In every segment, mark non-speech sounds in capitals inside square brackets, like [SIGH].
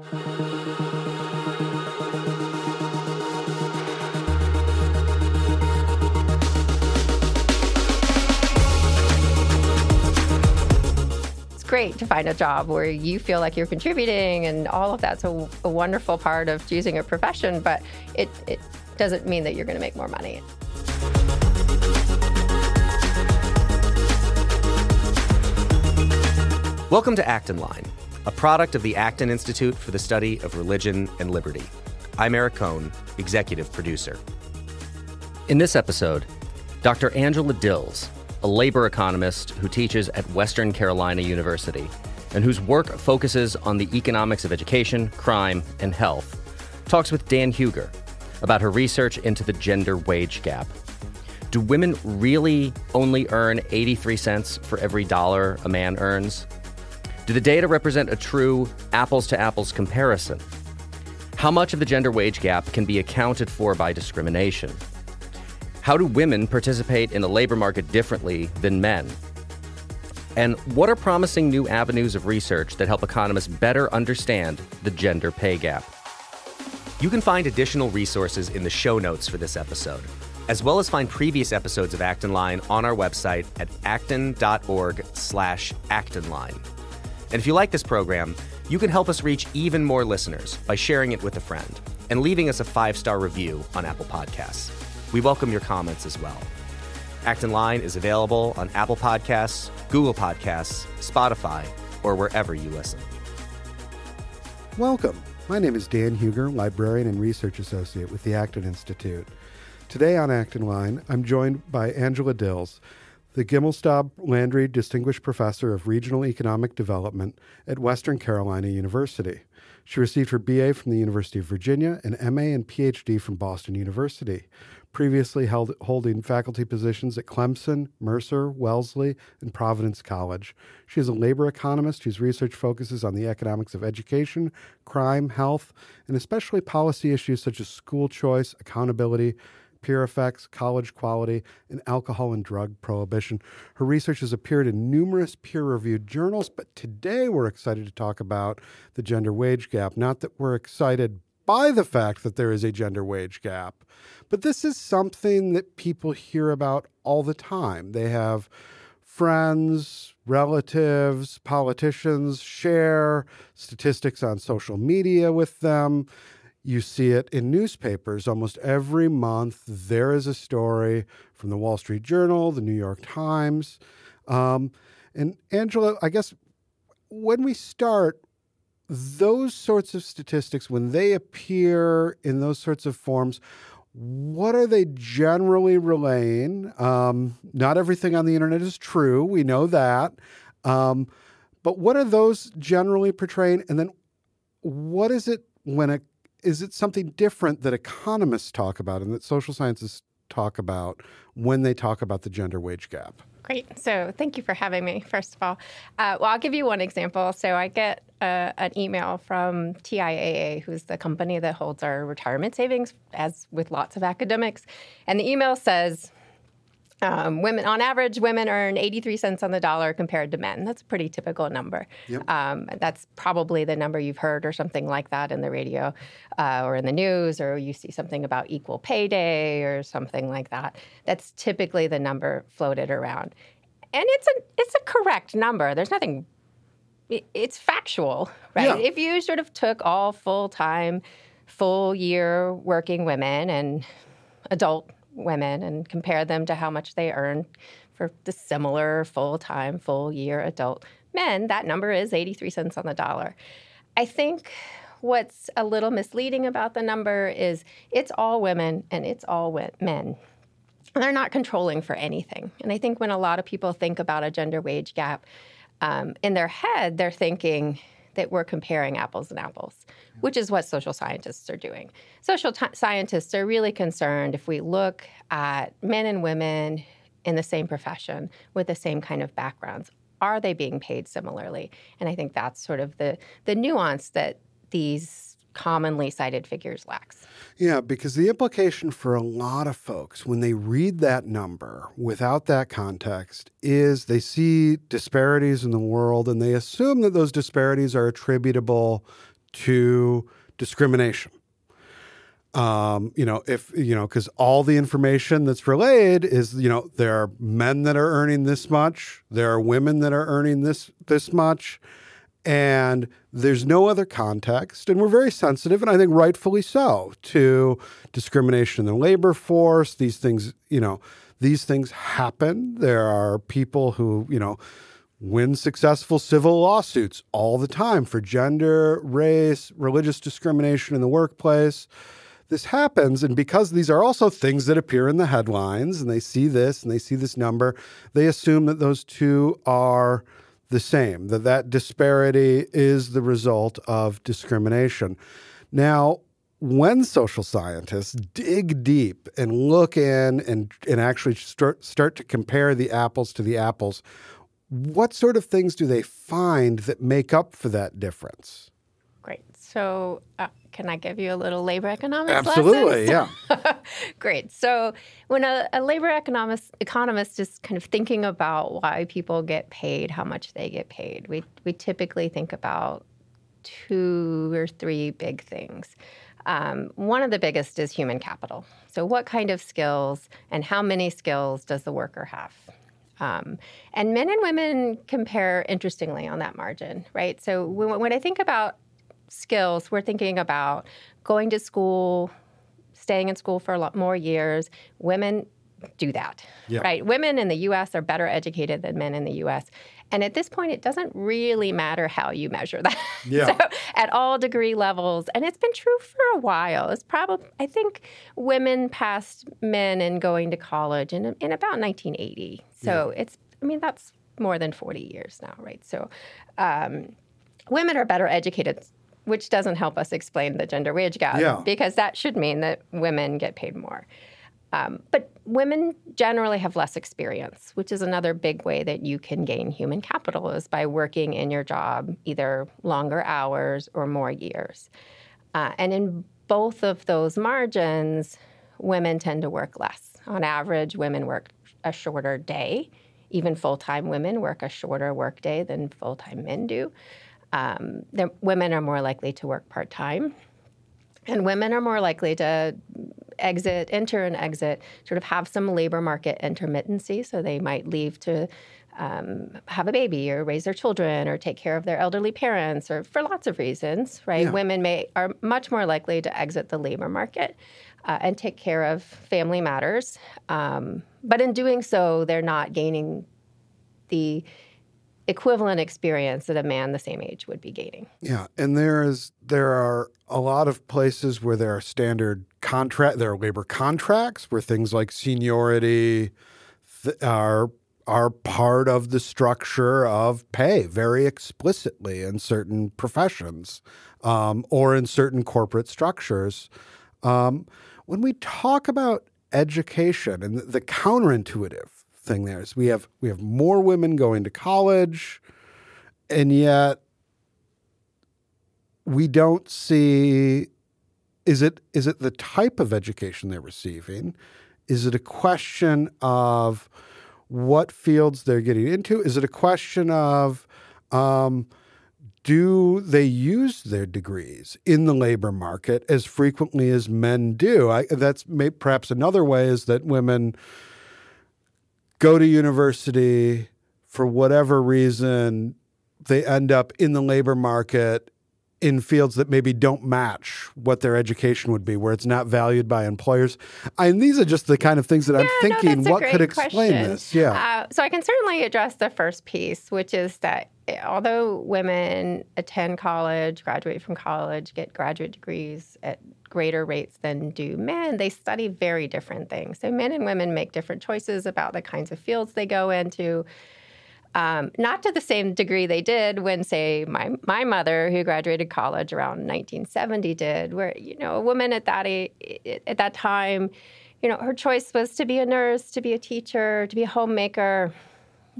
It's great to find a job where you feel like you're contributing and all of that's a, a wonderful part of choosing a profession, but it, it doesn't mean that you're going to make more money. Welcome to Acton Line, a product of the Acton Institute for the Study of Religion and Liberty. I'm Eric Kohn, executive producer. In this episode, Dr. Angela Dills, a labor economist who teaches at Western Carolina University and whose work focuses on the economics of education, crime, and health, talks with Dan Hugger about her research into the gender wage gap. Do women really only earn 83 cents for every dollar a man earns? Do the data represent a true apples to apples comparison? How much of the gender wage gap can be accounted for by discrimination? How do women participate in the labor market differently than men? And what are promising new avenues of research that help economists better understand the gender pay gap? You can find additional resources in the show notes for this episode, as well as find previous episodes of Acton Line on our website at acton.org slash actonline. And if you like this program, you can help us reach even more listeners by sharing it with a friend and leaving us a five-star review on Apple Podcasts. We welcome your comments as well. Acton Line is available on Apple Podcasts, Google Podcasts, Spotify, or wherever you listen. Welcome. My name is Dan Hugger, librarian and research associate with the Acton Institute. Today on Acton Line, I'm joined by Angela Dills, the Gimelstob Landry Distinguished Professor of Regional Economic Development at Western Carolina University. She received her BA from the University of Virginia and MA and PhD from Boston University, previously held, holding faculty positions at Clemson, Mercer, Wellesley, and Providence College. She is a labor economist whose research focuses on the economics of education, crime, health, and especially policy issues such as school choice, accountability, peer effects, college quality, and alcohol and drug prohibition. Her research has appeared in numerous peer reviewed journals, but today we're excited to talk about the gender wage gap. Not that we're excited by the fact that there is a gender wage gap, but this is something that people hear about all the time. They have friends, relatives, politicians share statistics on social media with them. You see it in newspapers almost every month. There is a story from the Wall Street Journal, the New York Times. Um, and Angela, I guess when we start, those sorts of statistics, when they appear in those sorts of forms, what are they generally relaying? Um, not everything on the internet is true. We know that. Um, but what are those generally portraying? And then what is it when it is it something different that economists talk about and that social scientists talk about when they talk about the gender wage gap? Great. So thank you for having me, first of all. Uh, well, I'll give you one example. So I get uh, an email from TIAA, who's the company that holds our retirement savings, as with lots of academics. And the email says, um, women, on average, women earn 83 cents on the dollar compared to men. That's a pretty typical number. Yep. Um, that's probably the number you've heard or something like that in the radio uh, or in the news, or you see something about equal pay day or something like that. That's typically the number floated around. And it's a, it's a correct number. There's nothing, it's factual, right? Yeah. If you sort of took all full time, full year working women and adult women and compare them to how much they earn for the similar full time, full year adult men, that number is 83 cents on the dollar. I think what's a little misleading about the number is it's all women and it's all men. they're not controlling for anything. And I think when a lot of people think about a gender wage gap, um, in their head, they're thinking, that we're comparing apples and apples, which is what social scientists are doing. Social t- scientists are really concerned if we look at men and women in the same profession with the same kind of backgrounds, are they being paid similarly? And I think that's sort of the the nuance that these commonly cited figures lacks. Yeah, because the implication for a lot of folks when they read that number without that context is they see disparities in the world and they assume that those disparities are attributable to discrimination. Um, you know, if you know, because all the information that's relayed is, you know, there are men that are earning this much, there are women that are earning this this much, and there's no other context. And we're very sensitive, and I think rightfully so, to discrimination in the labor force. These things, you know, these things happen. There are people who, you know, win successful civil lawsuits all the time for gender, race, religious discrimination in the workplace this happens. And because these are also things that appear in the headlines and they see this and they see this number, they assume that those two are the same, that that disparity is the result of discrimination. Now, when social scientists dig deep and look in and, and actually start, start to compare the apples to the apples, what sort of things do they find that make up for that difference? Great. So, uh, can I give you a little labor economics Absolutely, lesson? yeah. [LAUGHS] Great. So when a, a, labor economist economist is kind of thinking about why people get paid, how much they get paid, we we typically think about two or three big things. Um, one of the biggest is human capital. So what kind of skills and how many skills does the worker have? Um, and men and women compare interestingly on that margin, right? So when, when I think about skills, we're thinking about going to school, staying in school for a lot more years. Women do that, yeah. right? Women in the US are better educated than men in the US. And at this point, it doesn't really matter how you measure that. [LAUGHS] Yeah. so at all degree levels, and it's been true for a while. It's probably, I think women passed men in going to college in, in about 1980. So yeah. it's, I mean, that's more than 40 years now, right? So um, women are better educated which doesn't help us explain the gender wage gap yeah. because that should mean that women get paid more. Um, but women generally have less experience, which is another big way that you can gain human capital is by working in your job either longer hours or more years. Uh, and in both of those margins, women tend to work less. On average, women work a shorter day. Even full time women work a shorter work day than full time men do. Um, women are more likely to work part time, and women are more likely to exit, enter and exit, sort of have some labor market intermittency. So they might leave to um, have a baby or raise their children or take care of their elderly parents or for lots of reasons, right? Yeah. Women may are much more likely to exit the labor market uh, and take care of family matters. Um, but in doing so, they're not gaining the equivalent experience that a man the same age would be gaining. Yeah, and there is there are a lot of places where there are standard contract there are labor contracts where things like seniority th- are are part of the structure of pay very explicitly in certain professions um, or in certain corporate structures. Um, when we talk about education and the, the counterintuitive thing there is we have we have more women going to college, and yet we don't see is it is it the type of education they're receiving? Is it a question of what fields they're getting into? Is it a question of um, do they use their degrees in the labor market as frequently as men do? I, that's may, perhaps another way is that women go to university for whatever reason, they end up in the labor market in fields that maybe don't match what their education would be, where it's not valued by employers. And these are just the kind of things that yeah, I'm thinking. No, what could explain question. this? Yeah. Uh, so I can certainly address the first piece, which is that eh, although women attend college, graduate from college, get graduate degrees at greater rates than do men, they study very different things. So men and women make different choices about the kinds of fields they go into. Um, not to the same degree they did when, say, my my mother, who graduated college around 1970, did. Where you know a woman at that age, at that time, you know, her choice was to be a nurse, to be a teacher, to be a homemaker.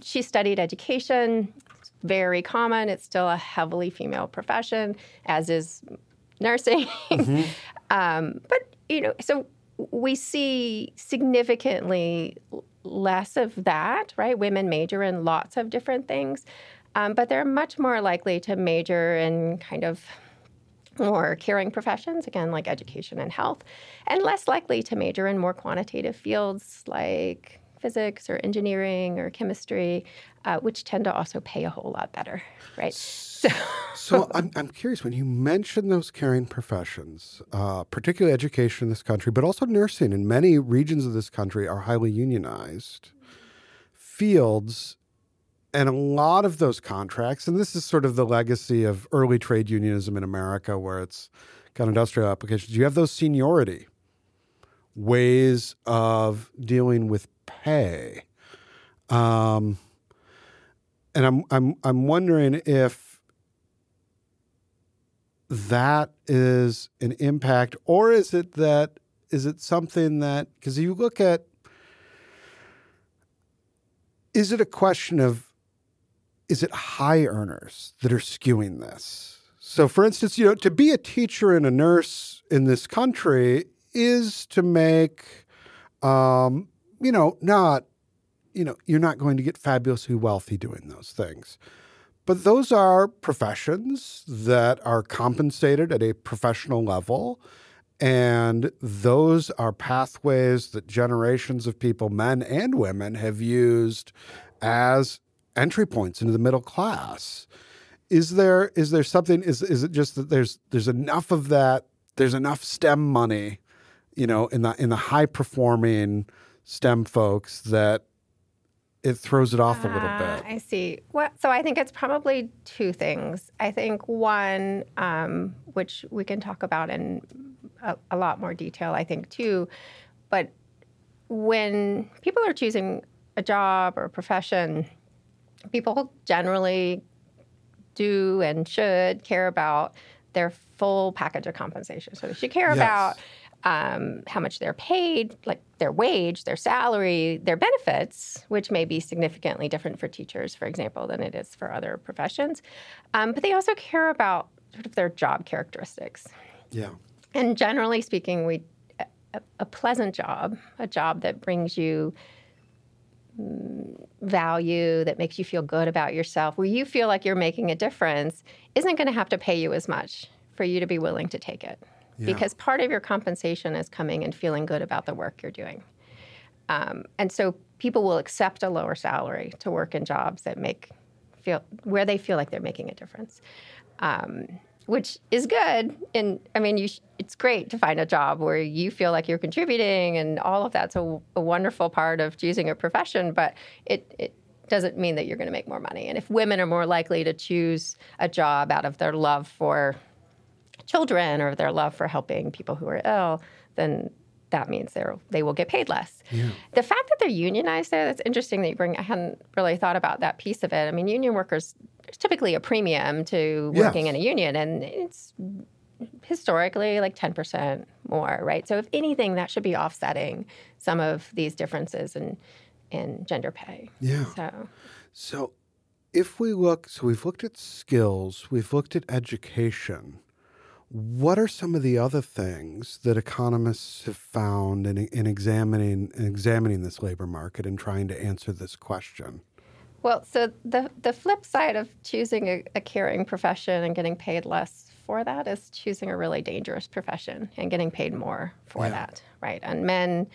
She studied education. It's very common. It's still a heavily female profession, as is nursing. Mm-hmm. [LAUGHS] um, but you know, so we see significantly less of that, right? Women major in lots of different things, um, but they're much more likely to major in kind of more caring professions, again, like education and health, and less likely to major in more quantitative fields like physics or engineering or chemistry, uh, which tend to also pay a whole lot better, right? So, so [LAUGHS] I'm, I'm curious when you mention those caring professions, uh, particularly education in this country, but also nursing in many regions of this country are highly unionized fields. And a lot of those contracts, and this is sort of the legacy of early trade unionism in America, where it's got industrial applications, you have those seniority ways of dealing with pay. Um, and I'm I'm I'm wondering if that is an impact, or is it that is it something that because you look at is it a question of is it high earners that are skewing this? So, for instance, you know, to be a teacher and a nurse in this country is to make, um, you know, not, you know, you're not going to get fabulously wealthy doing those things. But those are professions that are compensated at a professional level. And those are pathways that generations of people, men and women, have used as entry points into the middle class. Is there is there something is is it just that there's there's enough of that there's enough STEM money, you know, in the in the high performing STEM folks that it throws it off a little bit. Uh, I see. Well, so I think it's probably two things. I think one, um, which we can talk about in a, a lot more detail, I think too, but when people are choosing a job or a profession, people generally do and should care about their full package of compensation. So they should care Yes. about um, how much they're paid, like their wage, their salary, their benefits, which may be significantly different for teachers, for example, than it is for other professions. Um, but they also care about sort of their job characteristics. Yeah. And generally speaking, we a, a pleasant job, a job that brings you mm, value, that makes you feel good about yourself, where you feel like you're making a difference, isn't going to have to pay you as much for you to be willing to take it. Because part of your compensation is coming and feeling good about the work you're doing. Um, and so people will accept a lower salary to work in jobs that make feel where they feel like they're making a difference, um, which is good. And I mean, sh- it's great to find a job where you feel like you're contributing, and all of that's a, a wonderful part of choosing a profession. But it it doesn't mean that you're going to make more money. And if women are more likely to choose a job out of their love for children or their love for helping people who are ill, then that means they they will get paid less. The fact that they're unionized there, that's interesting that you bring. I hadn't really thought about that piece of it. I mean, union workers, there's typically a premium to working Yes. in a union, and it's historically like 10% more, right? So if anything, that should be offsetting some of these differences in, in gender pay. Yeah. So So if we look, so we've looked at skills, we've looked at education. What are some of the other things that economists have found in, in examining in examining this labor market and trying to answer this question? Well, so the the flip side of choosing a, a caring profession and getting paid less for that is choosing a really dangerous profession and getting paid more for Yeah. that, right? And men,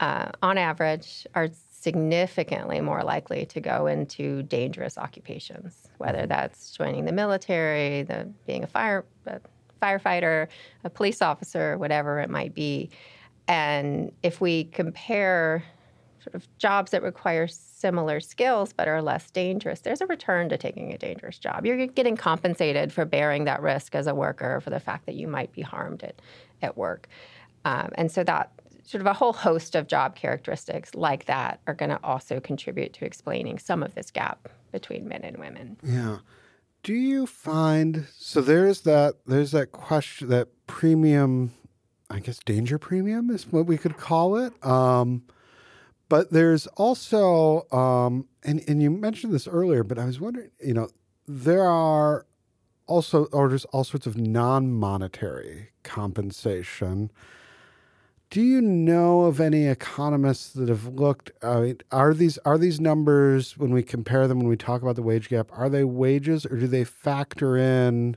uh, on average, are significantly more likely to go into dangerous occupations, whether that's joining the military, the being a fire a firefighter, a police officer, whatever it might be. And if we compare sort of jobs that require similar skills but are less dangerous, there's a return to taking a dangerous job. You're getting compensated for bearing that risk as a worker for the fact that you might be harmed at, at work. Um, and so that sort of a whole host of job characteristics like that are going to also contribute to explaining some of this gap between men and women. Yeah. Do you find so there's that there's that question that premium I guess danger premium is what we could call it. Um, but there's also um, and and you mentioned this earlier, but I was wondering, you know, there are also or all sorts of non-monetary compensation. Do you know of any economists that have looked? I mean, are these are these numbers when we compare them when we talk about the wage gap? Are they wages or do they factor in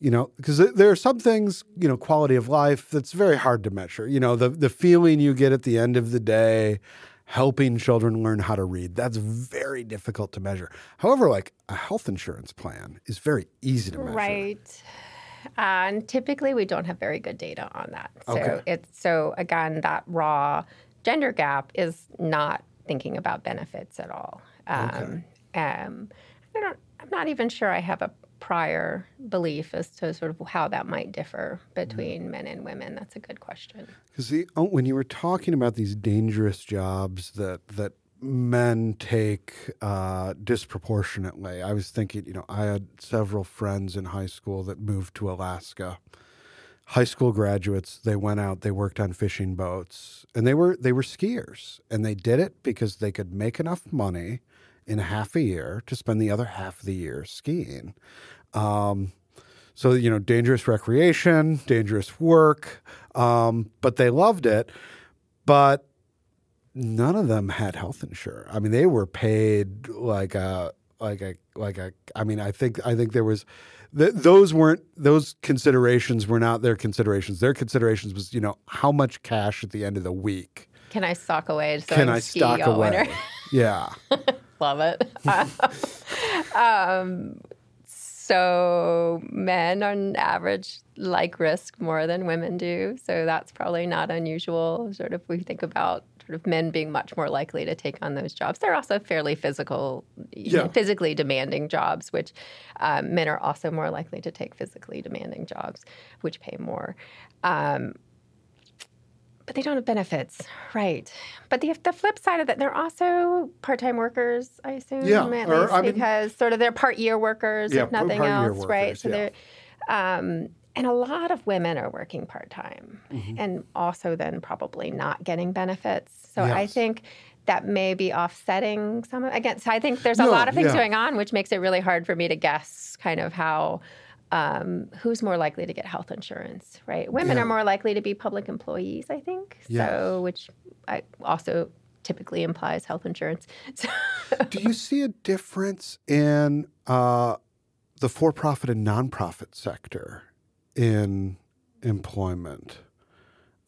you know, because there are some things, you know, quality of life that's very hard to measure. You know, the the feeling you get at the end of the day, helping children learn how to read, that's very difficult to measure. However, like a health insurance plan is very easy to measure. Right. And typically, we don't have very good data on that. So Okay. it's so again that raw gender gap is not thinking about benefits at all. Um, um, I don't. I'm not even sure I have a prior belief as to sort of how that might differ between men and women. That's a good question. Because oh, when you were talking about these dangerous jobs that that men take uh, disproportionately, I was thinking, you know, I had several friends in high school that moved to Alaska. High school graduates, they went out, they worked on fishing boats, and they were they were skiers, and they did it because they could make enough money in half a year to spend the other half of the year skiing. Um, so, you know, dangerous recreation, dangerous work, um, but they loved it. But none of them had health insurance. I mean, they were paid like a, like a, like a, I mean, I think, I think there was, th- those weren't, those considerations were not their considerations. Their considerations was, you know, how much cash at the end of the week Can I stock away so can I, I stock away? winter? yeah. [LAUGHS] Love it. [LAUGHS] um, so men on average like risk more than women do. So that's probably not unusual. Sort of we think about sort of men being much more likely to take on those jobs. They're also fairly physical, you know, physically demanding jobs, which um, men are also more likely to take physically demanding jobs, which pay more. Um, but they don't have benefits, right? But the the flip side of that, they're also part time workers, I assume, Yeah, at or, least I mean- because sort of they're part year workers, Yeah, if nothing else, right? So yeah. they're, um, and a lot of women are working part time, Mm-hmm. and also then probably not getting benefits. So I think. That may be offsetting some of again. So I think there's a No, lot of things yeah. going on, which makes it really hard for me to guess kind of how um, who's more likely to get health insurance, right? Women Yeah. are more likely to be public employees, I think. Yes. So, which I also typically implies health insurance. [LAUGHS] So, Do you see a difference in uh, the for profit and nonprofit sector in employment?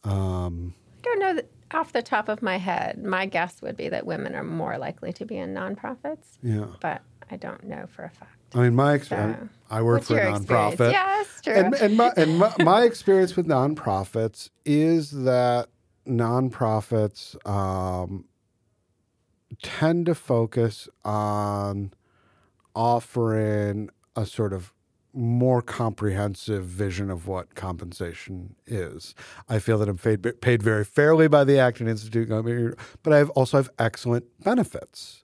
Um, I don't know that off the top of my head. My guess would be that women are more likely to be in nonprofits, yeah. but I don't know for a fact. I mean, my experience, So, I work for a nonprofit. Yeah, true. And, and, my, and my, my [LAUGHS] experience with nonprofits is that nonprofits um, tend to focus on offering a sort of more comprehensive vision of what compensation is. I feel that I'm paid, paid very fairly by the Acton Institute, but I also have excellent benefits.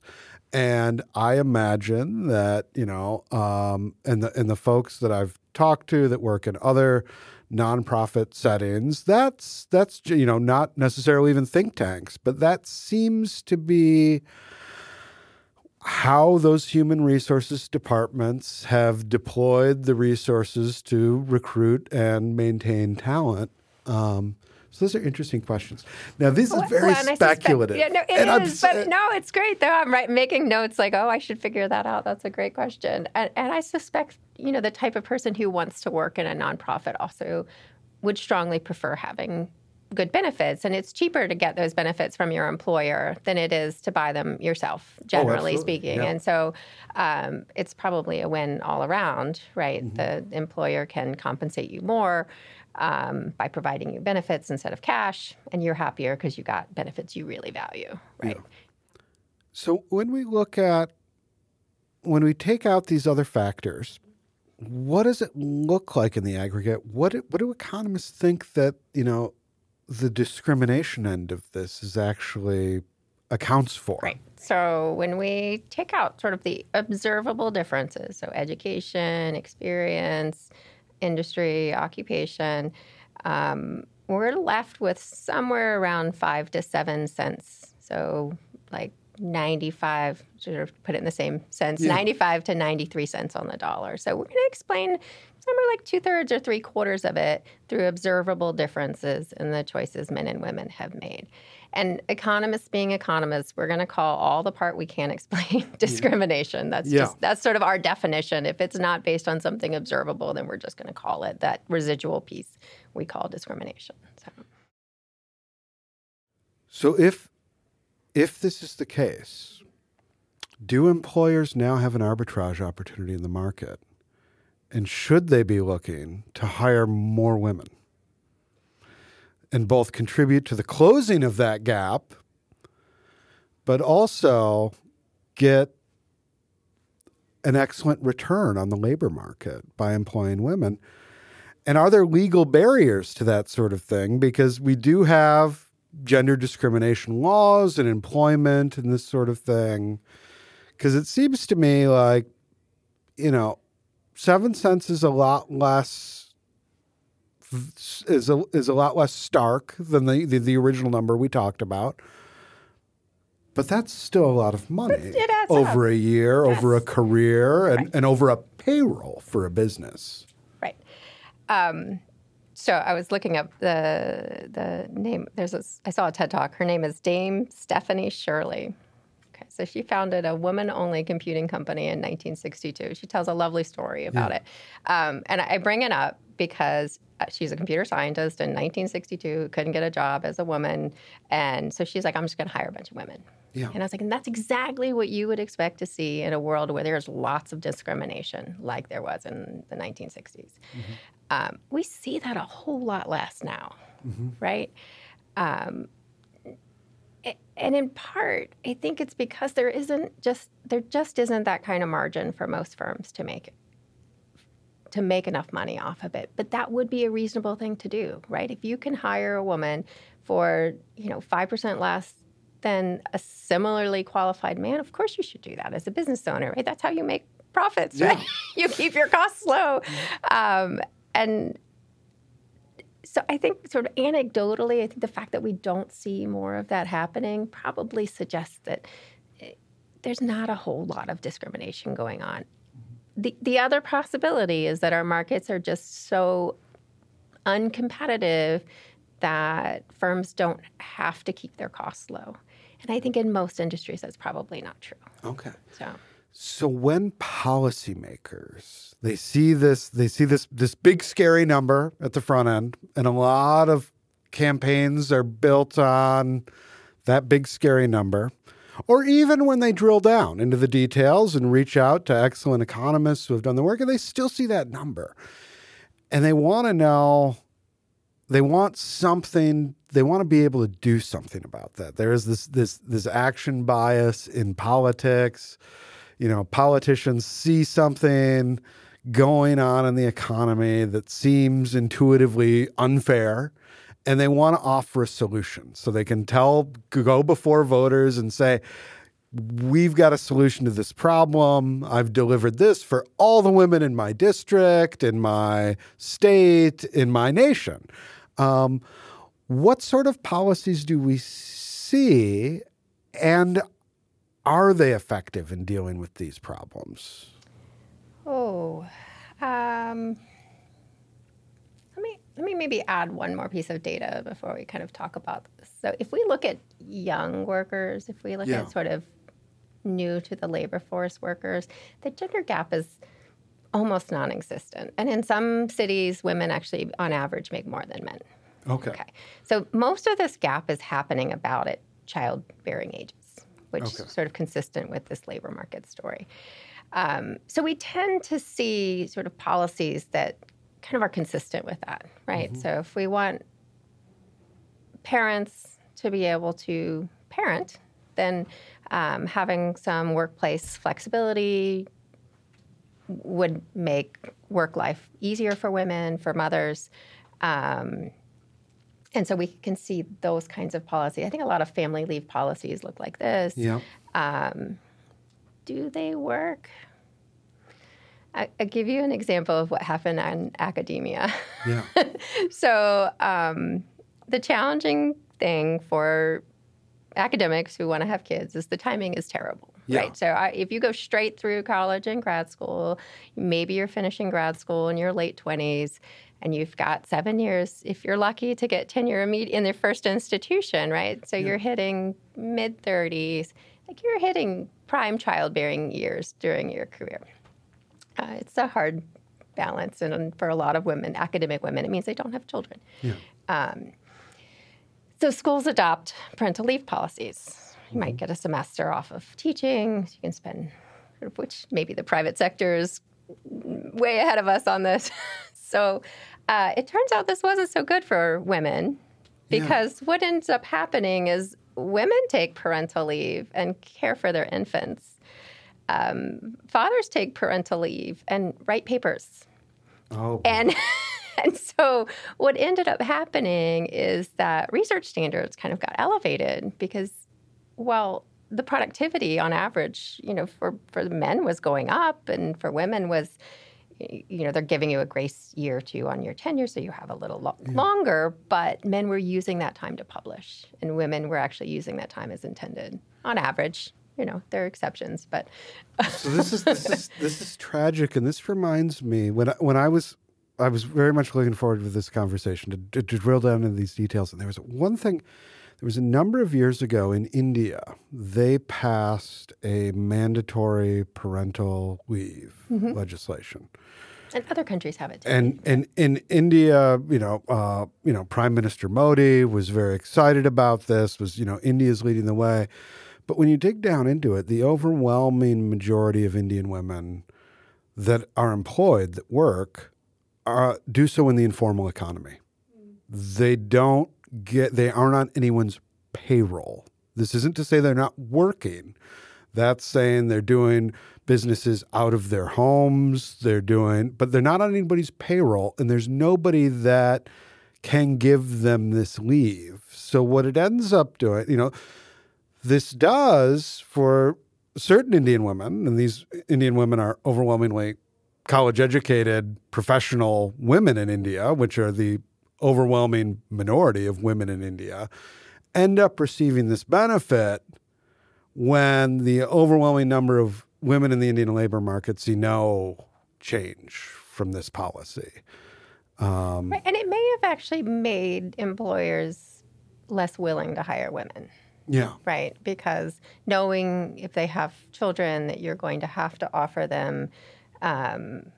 And I imagine that you know, um, and the and the folks that I've talked to that work in other nonprofit settings, that's that's you know not necessarily even think tanks, but that seems to be how those human resources departments have deployed the resources to recruit and maintain talent. Um, so those are interesting questions. Now, this is very Well, I suspect- speculative. yeah, no, it And I'm is, but no, it's great though. I'm right making notes like, oh, I should figure that out. That's a great question. And, and I suspect, you know, the type of person who wants to work in a nonprofit also would strongly prefer having good benefits, and it's cheaper to get those benefits from your employer than it is to buy them yourself, generally absolutely. speaking. Yeah. And so, um, it's probably a win all around, right? Mm-hmm. The employer can compensate you more um, by providing you benefits instead of cash, and you're happier because you got benefits you really value, right? So when we look at when we take out these other factors, what does it look like in the aggregate? What what do economists think that you know the discrimination end of this is actually accounts for? Right. So when we take out sort of the observable differences, so education, experience, industry, occupation, um, we're left with somewhere around five to seven cents. So like 95, sort of put it in the same sense, Yeah. 95 to 93 cents on the dollar. So we're going to explain like two thirds or three quarters of it through observable differences in the choices men and women have made. And economists being economists, we're going to call all the part we can't [LAUGHS] explain discrimination. That's Yeah. just that's sort of our definition. If it's not based on something observable, then we're just going to call it that residual piece we call discrimination. So So if if this is the case, do employers now have an arbitrage opportunity in the market? And should they be looking to hire more women? And both contribute to the closing of that gap, but also get an excellent return on the labor market by employing women. And are there legal barriers to that sort of thing? Because we do have gender discrimination laws and employment and this sort of thing. Because it seems to me like, you know, seven cents is a lot less is a is a lot less stark than the, the, the original number we talked about. But that's still a lot of money over up. a year, over a Yes. career, and, Right. and over a payroll for a business. Right. Um, so I was looking up the the name. There's a I saw a TED talk. Her name is Dame Stephanie Shirley. So she founded a woman-only computing company in 1962. She tells a lovely story about it, um, and I bring it up because uh, she's a computer scientist in 1962. Couldn't get a job as a woman, and so she's like, "I'm just going to hire a bunch of women." Yeah. And I was like, and that's exactly what you would expect to see in a world where there's lots of discrimination, like there was in the 1960s. Um, we see that a whole lot less now, right? Um, and in part, I think it's because there isn't just there just isn't that kind of margin for most firms to make to make enough money off of it. But that would be a reasonable thing to do, right? If you can hire a woman for, you know, 5% less than a similarly qualified man, of course you should do that as a business owner, right? That's how you make profits, right? [LAUGHS] you keep your costs low. Um, and so I think sort of anecdotally, I think the fact that we don't see more of that happening probably suggests that eh, there's not a whole lot of discrimination going on. The, the other possibility is that our markets are just so uncompetitive that firms don't have to keep their costs low. And I think in most industries that's probably not true. Okay. So So when policymakers they see this they see this this big scary number at the front end and a lot of campaigns are built on that big scary number or even when they drill down into the details and reach out to excellent economists who have done the work and they still see that number. And they want to know they want something they want to be able to do something about that. There is this this this action bias in politics you know politicians see something going on in the economy that seems intuitively unfair and they want to offer a solution so they can tell go before voters and say we've got a solution to this problem. I've delivered this for all the women in my district, in my state, in my nation. Um, what sort of policies do we see, and are they effective in dealing with these problems? Oh, um, let me let me maybe add one more piece of data before we kind of talk about this. So, if we look at young workers, if we look Yeah. at sort of new to the labor force workers, the gender gap is almost non-existent, and in some cities, women actually, on average, make more than men. Okay. Okay. So most of this gap is happening about at childbearing ages, which Okay. is sort of consistent with this labor market story. Um, so we tend to see sort of policies that kind of are consistent with that, right? So if we want parents to be able to parent, then um, having some workplace flexibility would make work life easier for women, for mothers. Um, and so we can see those kinds of policy. I think a lot of family leave policies look like this. Yeah. Do they work? I, give you an example of what happened in academia. Yeah. [LAUGHS] so um, the challenging thing for academics who want to have kids is the timing is terrible. yeah. right? So I, if you go straight through college and grad school, maybe you're finishing grad school in your late 20s and you've got seven years, if you're lucky, to get tenure in the first institution, right? So yeah. you're hitting mid 30s, like you're hitting prime childbearing years during your career. Uh, it's a hard balance, and for a lot of women, academic women, it means they don't have children. Yeah. Um, so schools adopt parental leave policies. You might mm-hmm. get a semester off of teaching. You can spend, which maybe the private sector is way ahead of us on this. [LAUGHS] so uh, it turns out this wasn't so good for women because yeah. what ends up happening is women take parental leave and care for their infants. Um, fathers take parental leave and write papers. Oh. And [LAUGHS] and so what ended up happening is that research standards kind of got elevated because well the productivity on average you know for for men was going up and for women was you know they're giving you a grace year or two on your tenure so you have a little lo- yeah. longer but men were using that time to publish and women were actually using that time as intended on average you know there are exceptions but so this is this is [LAUGHS] this is tragic and this reminds me when I, when I was I was very much looking forward to this conversation to, to, to drill down into these details and there was one thing there was a number of years ago in India they passed a mandatory parental leave mm-hmm. legislation and other countries have it too. And and in India, you know, uh, you know, Prime Minister Modi was very excited about this. Was you know, India's leading the way. But when you dig down into it, the overwhelming majority of Indian women that are employed, that work, are, do so in the informal economy. They don't get, they aren't on anyone's payroll. This isn't to say they're not working. That's saying they're doing businesses out of their homes. They're doing, but they're not on anybody's payroll, and there's nobody that can give them this leave. So what it ends up doing, you know, this does for certain Indian women, and these Indian women are overwhelmingly college educated professional women in India, which are the overwhelming minority of women in India, end up receiving this benefit when the overwhelming number of women in the Indian labor market see no change from this policy. Um, right. And it may have actually made employers less willing to hire women. Yeah. Right. Because knowing if they have children that you're going to have to offer them um,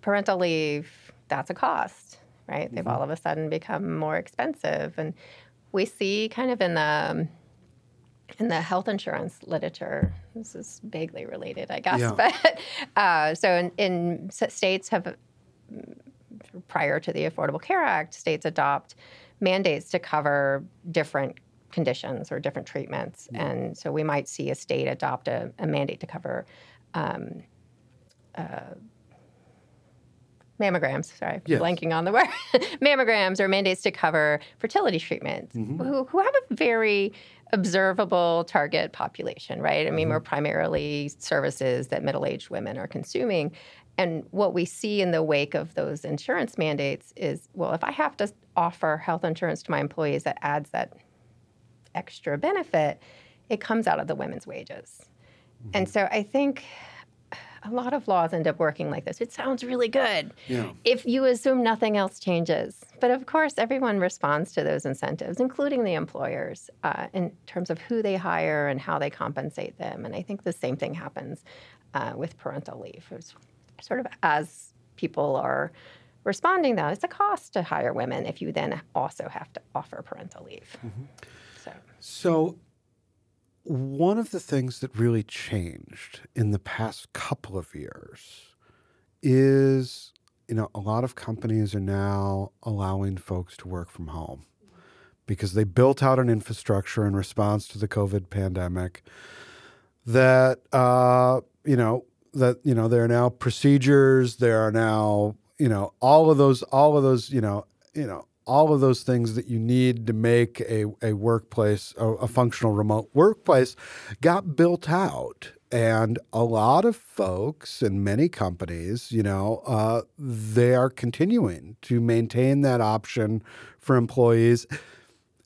parental leave, that's a cost, right? Mm-hmm. They've all of a sudden become more expensive. And we see kind of in the in the health insurance literature, this is vaguely related, I guess, yeah. but uh, so in, in states have prior to the Affordable Care Act, states adopt mandates to cover different conditions or different treatments. Mm-hmm. And so we might see a state adopt a, a mandate to cover um, uh, mammograms. Sorry, yes. blanking on the word. [LAUGHS] mammograms or mandates to cover fertility treatments, mm-hmm. who, who have a very observable target population, right? I mean, mm-hmm. we're primarily services that middle aged women are consuming. And what we see in the wake of those insurance mandates is well, if I have to offer health insurance to my employees that adds that extra benefit, it comes out of the women's wages. Mm-hmm. And so I think a lot of laws end up working like this. It sounds really good yeah. if you assume nothing else changes. But of course, everyone responds to those incentives, including the employers, uh, in terms of who they hire and how they compensate them. And I think the same thing happens uh, with parental leave. It's sort of as people are responding, though, it's a cost to hire women if you then also have to offer parental leave. Mm-hmm. So. so, one of the things that really changed in the past couple of years is, you know, a lot of companies are now allowing folks to work from home because they built out an infrastructure in response to the COVID pandemic that, uh, you know, that you know there are now procedures there are now you know all of those all of those you know you know all of those things that you need to make a, a workplace, a, a functional remote workplace, got built out. And a lot of folks and many companies, you know, uh, they are continuing to maintain that option for employees,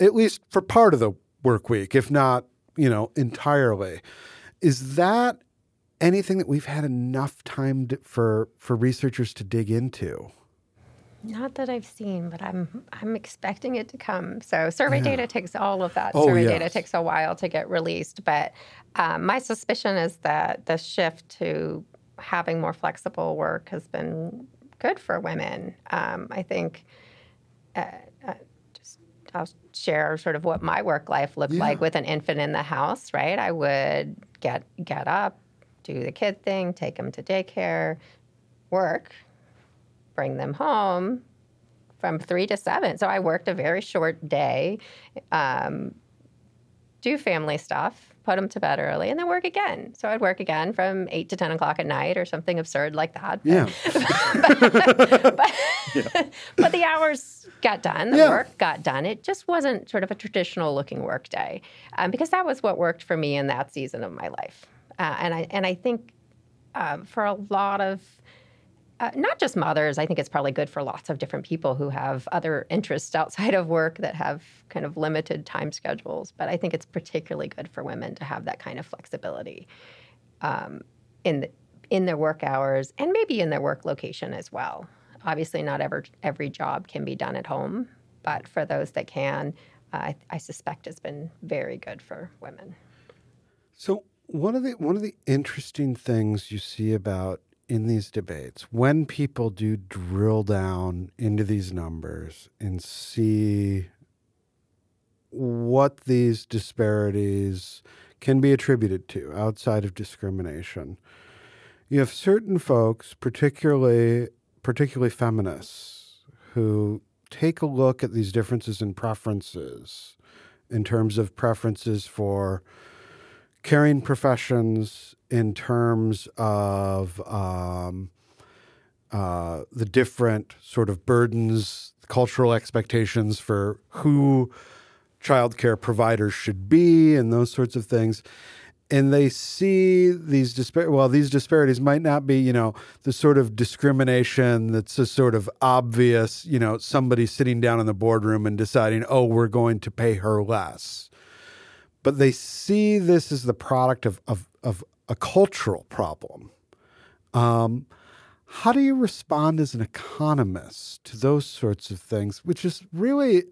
at least for part of the work week, if not, you know, entirely. Is that anything that we've had enough time to, for for researchers to dig into? Not that I've seen, but I'm I'm expecting it to come. So survey yeah. data takes all of that. Oh, survey yes. data takes a while to get released, but um, my suspicion is that the shift to having more flexible work has been good for women. Um, I think. Uh, uh, just I'll share sort of what my work life looked Yeah. like with an infant in the house. Right, I would get get up, do the kid thing, take them to daycare, work, bring them home from three to seven. So I worked a very short day, um, do family stuff, put them to bed early, and then work again. So I'd work again from eight to 10 o'clock at night or something absurd like that. Yeah. [LAUGHS] but, but the hours got done, the Yeah. work got done. It just wasn't sort of a traditional looking work day um, because that was what worked for me in that season of my life. Uh, and I and I think um, for a lot of uh, not just mothers, I think it's probably good for lots of different people who have other interests outside of work that have kind of limited time schedules. But I think it's particularly good for women to have that kind of flexibility um, in the, in their work hours and maybe in their work location as well. Obviously, not every every job can be done at home, but for those that can, uh, I, I suspect it's been very good for women. So one of the one of the interesting things you see about in these debates when people do drill down into these numbers and see what these disparities can be attributed to outside of discrimination you have certain folks particularly particularly feminists who take a look at these differences in preferences in terms of preferences for caring professions in terms of um, uh, the different sort of burdens, cultural expectations for who childcare providers should be, and those sorts of things. And they see these dispar- well, these disparities might not be, you know, the sort of discrimination that's a sort of obvious, you know, somebody sitting down in the boardroom and deciding, oh, we're going to pay her less but they see this as the product of, of, of a cultural problem. Um, how do you respond as an economist to those sorts of things, which is really,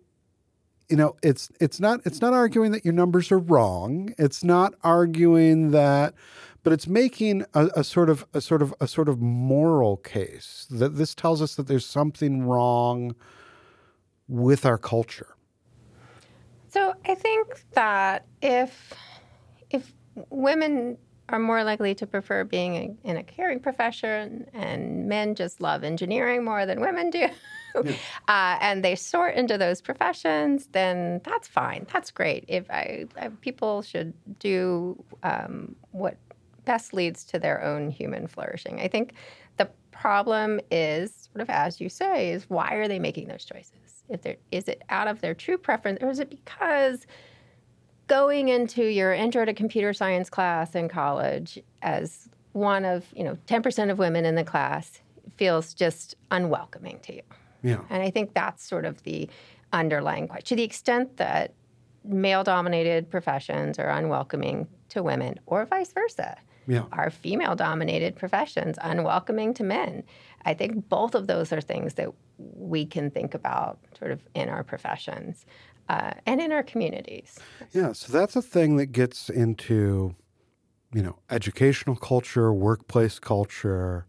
you know, it's it's not it's not arguing that your numbers are wrong. It's not arguing that, but it's making a, a sort of a sort of a sort of moral case that this tells us that there's something wrong with our culture. So I think that if if women are more likely to prefer being a, in a caring profession, and men just love engineering more than women do, [LAUGHS] uh, and they sort into those professions, then that's fine. That's great. If I, I people should do um, what best leads to their own human flourishing. I think the problem is sort of as you say is why are they making those choices? If there is it out of their true preference, or is it because going into your intro to computer science class in college as one of you know 10% of women in the class feels just unwelcoming to you? Yeah. And I think that's sort of the underlying question. To the extent that male dominated professions are unwelcoming to women, or vice versa, Yeah. are female dominated professions unwelcoming to men? I think both of those are things that we can think about sort of in our professions uh, and in our communities. Yeah, so that's a thing that gets into, you know, educational culture, workplace culture.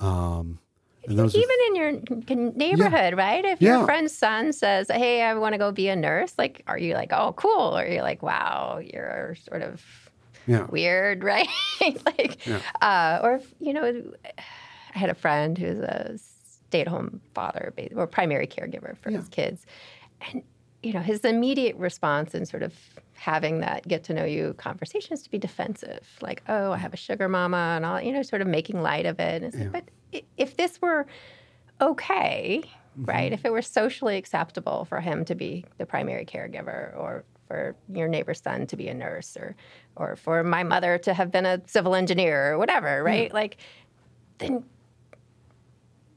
Um, and those are- Even in your neighborhood, right? If Yeah. your friend's son says, "Hey, I want to go be a nurse," like, are you like, "Oh, cool," or are you like, "Wow, you're sort of yeah, weird," [LAUGHS] right? like, Yeah. uh, or if, you know, I had a friend who's a stay-at-home father or primary caregiver for his kids, and you know, his immediate response in sort of having that get to know you conversation is to be defensive, like, "Oh, I have a sugar mama," and all, you know, sort of making light of it. And it's like, but if this were okay, mm-hmm. right? If it were socially acceptable for him to be the primary caregiver or for your neighbor's son to be a nurse or or for my mother to have been a civil engineer or whatever, right? Like then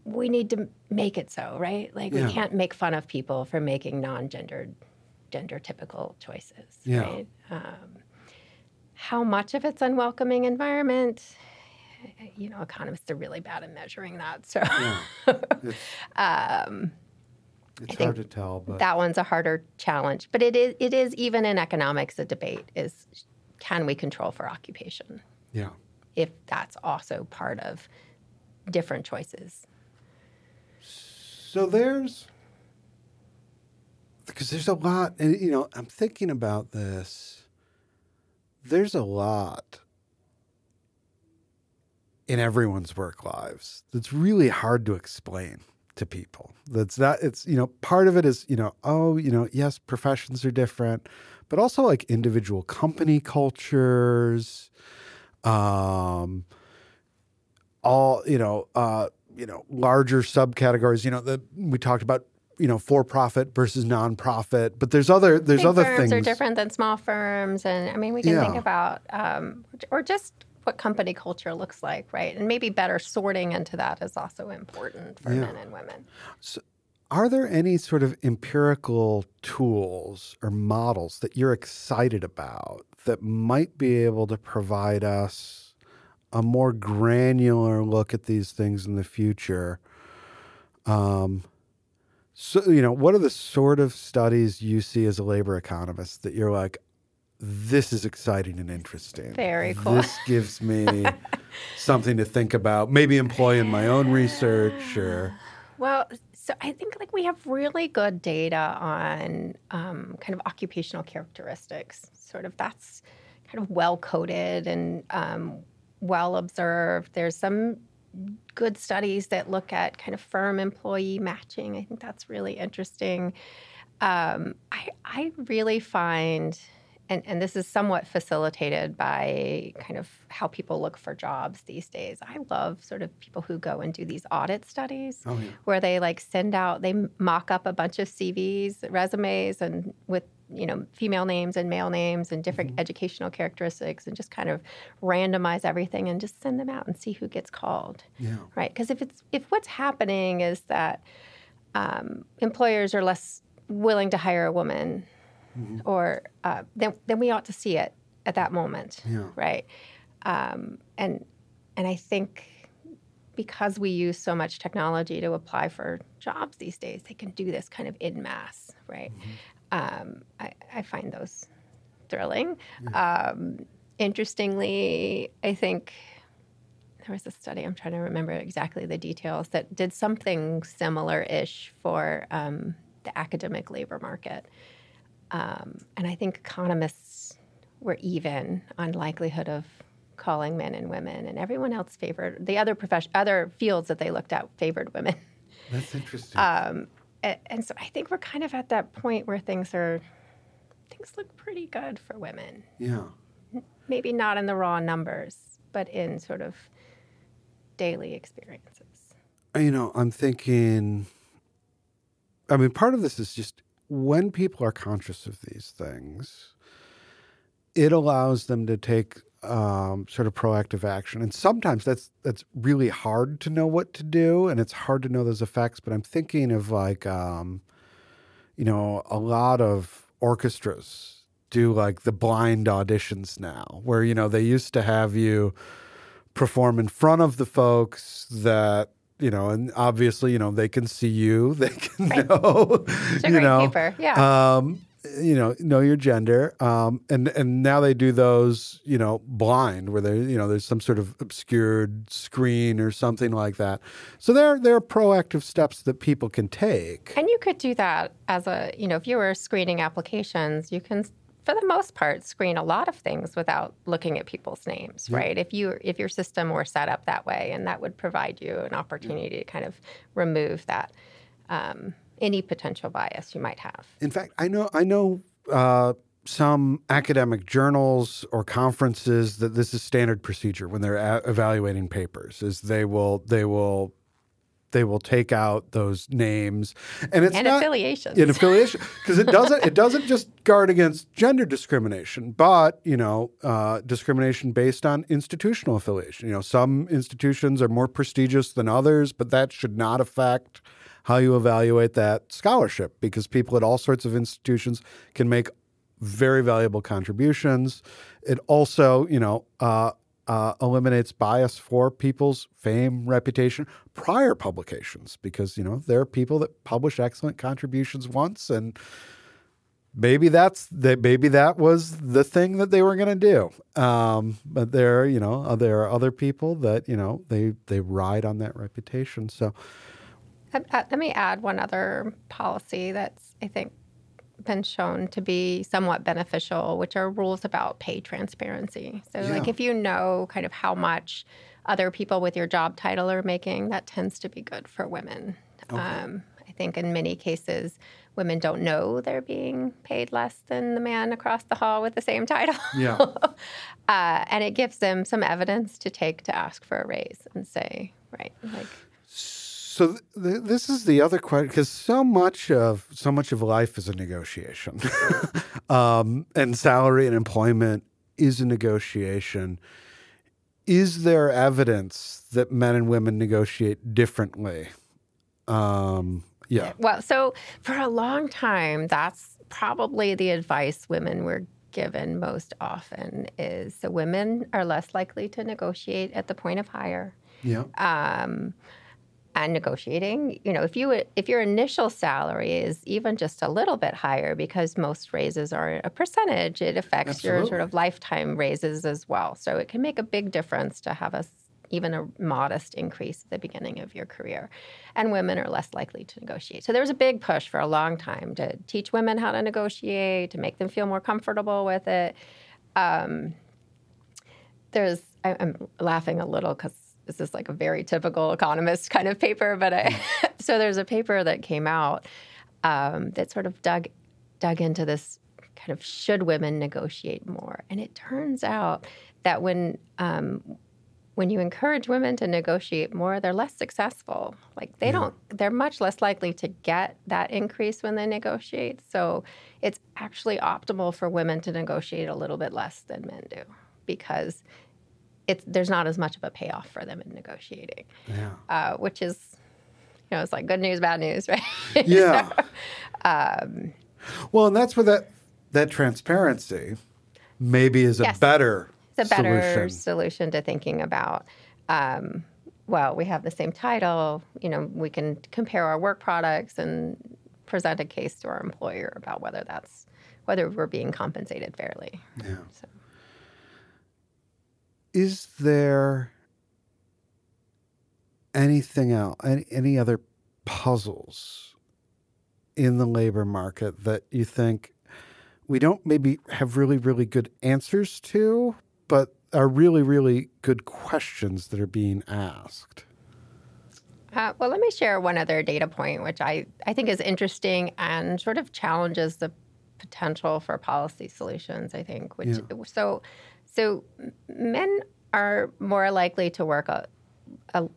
we need to make it so, right? Like Yeah. we can't make fun of people for making non-gendered gender typical choices, Yeah. right? Um, how much of it's unwelcoming environment, you know, economists are really bad at measuring that. So yeah. it's, [LAUGHS] um, it's hard to tell, but that one's a harder challenge. But it is it is even in economics a debate is can we control for occupation? Yeah. If that's also part of different choices. So there's because there's a lot and you know, I'm thinking about this. There's a lot in everyone's work lives that's really hard to explain to people. That's that it's you know part of it is you know oh you know yes professions are different, but also like individual company cultures, um, all you know uh, you know larger subcategories. You know that we talked about you know for profit versus nonprofit, but there's other there's Big other firms things are different than small firms, and I mean we can Yeah. think about um, or just what company culture looks like, right? And maybe better sorting into that is also important for Yeah. men and women. So are there any sort of empirical tools or models that you're excited about that might be able to provide us a more granular look at these things in the future? Um, so, you know, what are the sort of studies you see as a labor economist that you're like, this is exciting and interesting? Very cool. This gives me [LAUGHS] something to think about, maybe employ in my own research or. Well, so I think like we have really good data on um, kind of occupational characteristics. Sort of that's kind of well coded and um, well observed. There's some good studies that look at kind of firm employee matching. I think that's really interesting. Um, I, I really find, and, and this is somewhat facilitated by kind of how people look for jobs these days. I love sort of people who go and do these audit studies Oh, yeah. where they like send out, they mock up a bunch of CVs, resumes, and with you know female names and male names and different educational characteristics, and just kind of randomize everything and just send them out and see who gets called Yeah. right? Because if it's if what's happening is that um, employers are less willing to hire a woman, or uh, then then we ought to see it at that moment, Yeah. right? Um, and and I think because we use so much technology to apply for jobs these days, they can do this kind of in mass, right? Um, I, I find those thrilling. Um, interestingly, I think there was a study, I'm trying to remember exactly the details, that did something similar ish for um, the academic labor market. Um, and I think economists were even on likelihood of calling men and women, and everyone else favored the other profession, other fields that they looked at favored women. That's interesting. [LAUGHS] And, and so I think we're kind of at that point where things are things look pretty good for women. yeah. Maybe not in the raw numbers, but in sort of daily experiences. Uh, you know, I'm thinking, I mean, part of this is just when people are conscious of these things, it allows them to take um, sort of proactive action. And sometimes that's that's really hard to know what to do, and it's hard to know those effects. But I'm thinking of like, um, you know, a lot of orchestras do like the blind auditions now, where you know they used to have you perform in front of the folks that you know, and obviously, you know, they can see you, [LAUGHS] they can Right. know, It's a you know, paper. Yeah. um, you know, know your gender, um, and and now they do those, you know, blind, where they, you know, there's some sort of obscured screen or something like that. So there, there are proactive steps that people can take. And you could do that as a, you know, if you were screening applications, you can, for the most part, screen a lot of things without looking at people's names, right? If you if your system were set up that way, and that would provide you an opportunity to kind of remove that um, any potential bias you might have. In fact, I know I know uh, some academic journals or conferences that this is standard procedure when they're a- evaluating papers. Is they will they will they will take out those names and it's and not affiliations. in affiliation because it doesn't it doesn't just guard against gender discrimination but you know uh, discrimination based on institutional affiliation you know some institutions are more prestigious than others but that should not affect how you evaluate that scholarship because people at all sorts of institutions can make very valuable contributions. It also, you know, uh, uh, eliminates bias for people's fame, reputation, prior publications, because you know there are people that publish excellent contributions once, and maybe that's that. Maybe that was the thing that they were going to do. Um, but there, you know, there are other people that you know they they ride on that reputation. So, let me add one other policy that's I think been shown to be somewhat beneficial, which are rules about pay transparency. So, yeah. like if you know kind of how much other people with your job title are making, that tends to be good for women. Okay. Um, I think in many cases, women don't know they're being paid less than the man across the hall with the same title. Yeah. [LAUGHS] uh, and it gives them some evidence to take to ask for a raise and say, right, like so th- this is the other question because so much of so much of life is a negotiation, [LAUGHS] um, and salary and employment is a negotiation. Is there evidence that men and women negotiate differently? Um, yeah. Well, so for a long time, that's probably the advice women were given most often is the women are less likely to negotiate at the point of hire. Yeah. Um, and negotiating you know if you if your initial salary is even just a little bit higher because most raises are a percentage it affects Absolutely. your sort of lifetime raises as well. So it can make a big difference to have a even a modest increase at the beginning of your career. And women are less likely to negotiate. So there was a big push for a long time to teach women how to negotiate to make them feel more comfortable with it. Um, there's I, i'm laughing a little because this is like a very typical economist kind of paper, but I, [LAUGHS] so there's a paper that came out um, that sort of dug dug into this kind of should women negotiate more, and it turns out that when um, when you encourage women to negotiate more, they're less successful. Like they yeah. don't, they're much less likely to get that increase when they negotiate. So it's actually optimal for women to negotiate a little bit less than men do because it's there's not as much of a payoff for them in negotiating. Yeah. Uh, which is, you know, it's like good news, bad news, [LAUGHS] right? Yeah. so, [LAUGHS] um, well, and that's where that that transparency maybe is a yes, better it's a better solution. solution to thinking about. Um, well, we have the same title. You know, we can compare our work products and present a case to our employer about whether that's whether we're being compensated fairly. Yeah. So is there anything else, any, any other puzzles in the labor market that you think we don't maybe have really, really good answers to, but are really, really good questions that are being asked? Uh, well, let me share one other data point, which I, I think is interesting and sort of challenges the potential for policy solutions. I think, which yeah. so so men are more likely to work a, a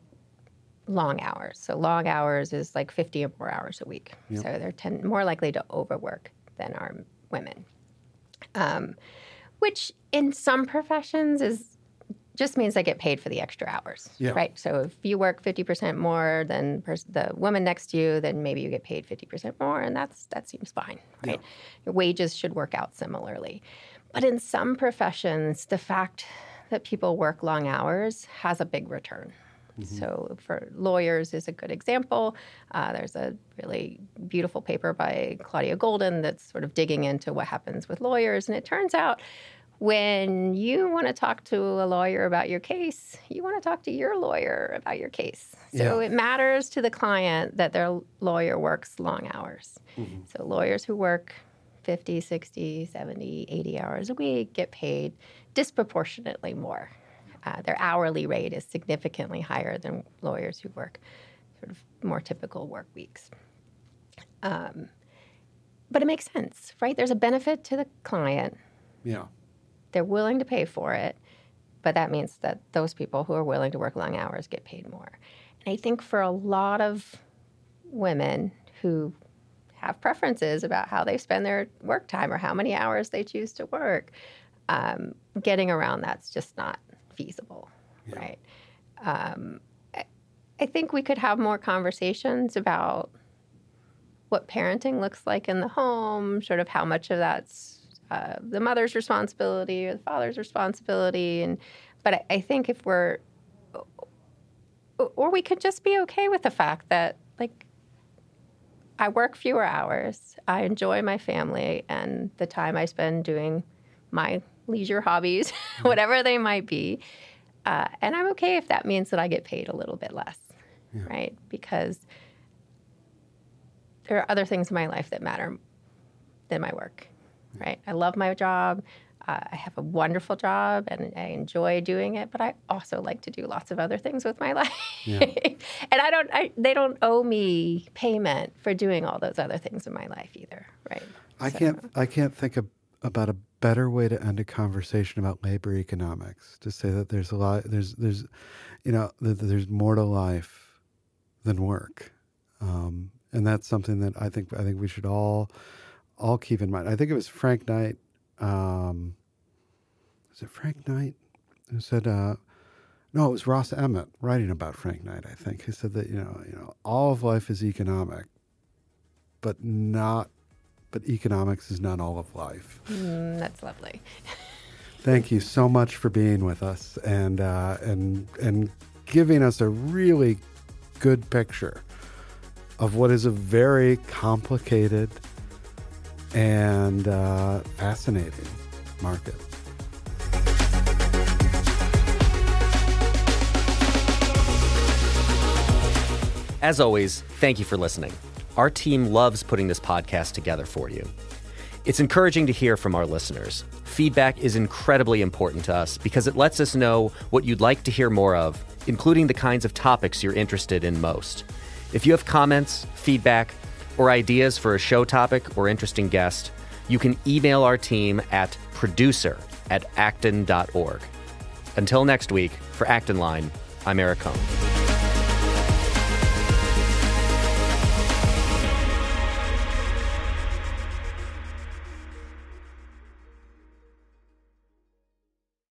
long hours. So long hours is like 50 or more hours a week. Yep. So they're ten, more likely to overwork than are women. Um, which in some professions is just means they get paid for the extra hours, yeah. right? So if you work 50% more than pers- the woman next to you, then maybe you get paid 50% more, and that's that seems fine, right? Yeah. Your wages should work out similarly. But in some professions, the fact that people work long hours has a big return. Mm-hmm. So, for lawyers is a good example. Uh, there's a really beautiful paper by Claudia Goldin that's sort of digging into what happens with lawyers. And it turns out when you want to talk to a lawyer about your case, you want to talk to your lawyer about your case. So, yeah. it matters to the client that their lawyer works long hours. Mm-hmm. So, lawyers who work 50, 60, 70, 80 hours a week get paid disproportionately more. Uh, their hourly rate is significantly higher than lawyers who work sort of more typical work weeks. Um, but it makes sense, right? There's a benefit to the client. Yeah. They're willing to pay for it, but that means that those people who are willing to work long hours get paid more. And I think for a lot of women who have preferences about how they spend their work time or how many hours they choose to work. Um, getting around that's just not feasible, yeah. right? Um, I, I think we could have more conversations about what parenting looks like in the home, sort of how much of that's uh, the mother's responsibility or the father's responsibility. And but I, I think if we're or we could just be okay with the fact that like I work fewer hours. I enjoy my family and the time I spend doing my leisure hobbies, [LAUGHS] whatever they might be. Uh, and I'm okay if that means that I get paid a little bit less, yeah. right? Because there are other things in my life that matter than my work, right? I love my job. Uh, I have a wonderful job and I enjoy doing it, but I also like to do lots of other things with my [LAUGHS] life. Yeah. and I don't, I, they don't owe me payment for doing all those other things in my life either, right? I so. can't, I can't think of, about a better way to end a conversation about labor economics to say that there's a lot, there's, there's, you know, there's more to life than work. Um, and that's something that I think, I think we should all, all keep in mind. I think it was Frank Knight um, is it Frank Knight who said, uh, no, it was Ross Emmett writing about Frank Knight, I think. He said that, you know, you know, all of life is economic, but not, but economics is not all of life. Mm, that's lovely. Thank you so much for being with us and, uh, and, and giving us a really good picture of what is a very complicated and uh, fascinating market. As always, thank you for listening. Our team loves putting this podcast together for you. It's encouraging to hear from our listeners. Feedback is incredibly important to us because it lets us know what you'd like to hear more of, including the kinds of topics you're interested in most. If you have comments, feedback, or ideas for a show topic or interesting guest, you can email our team at producer at acton.org. Until next week, for Acton Line, I'm Eric Kohn.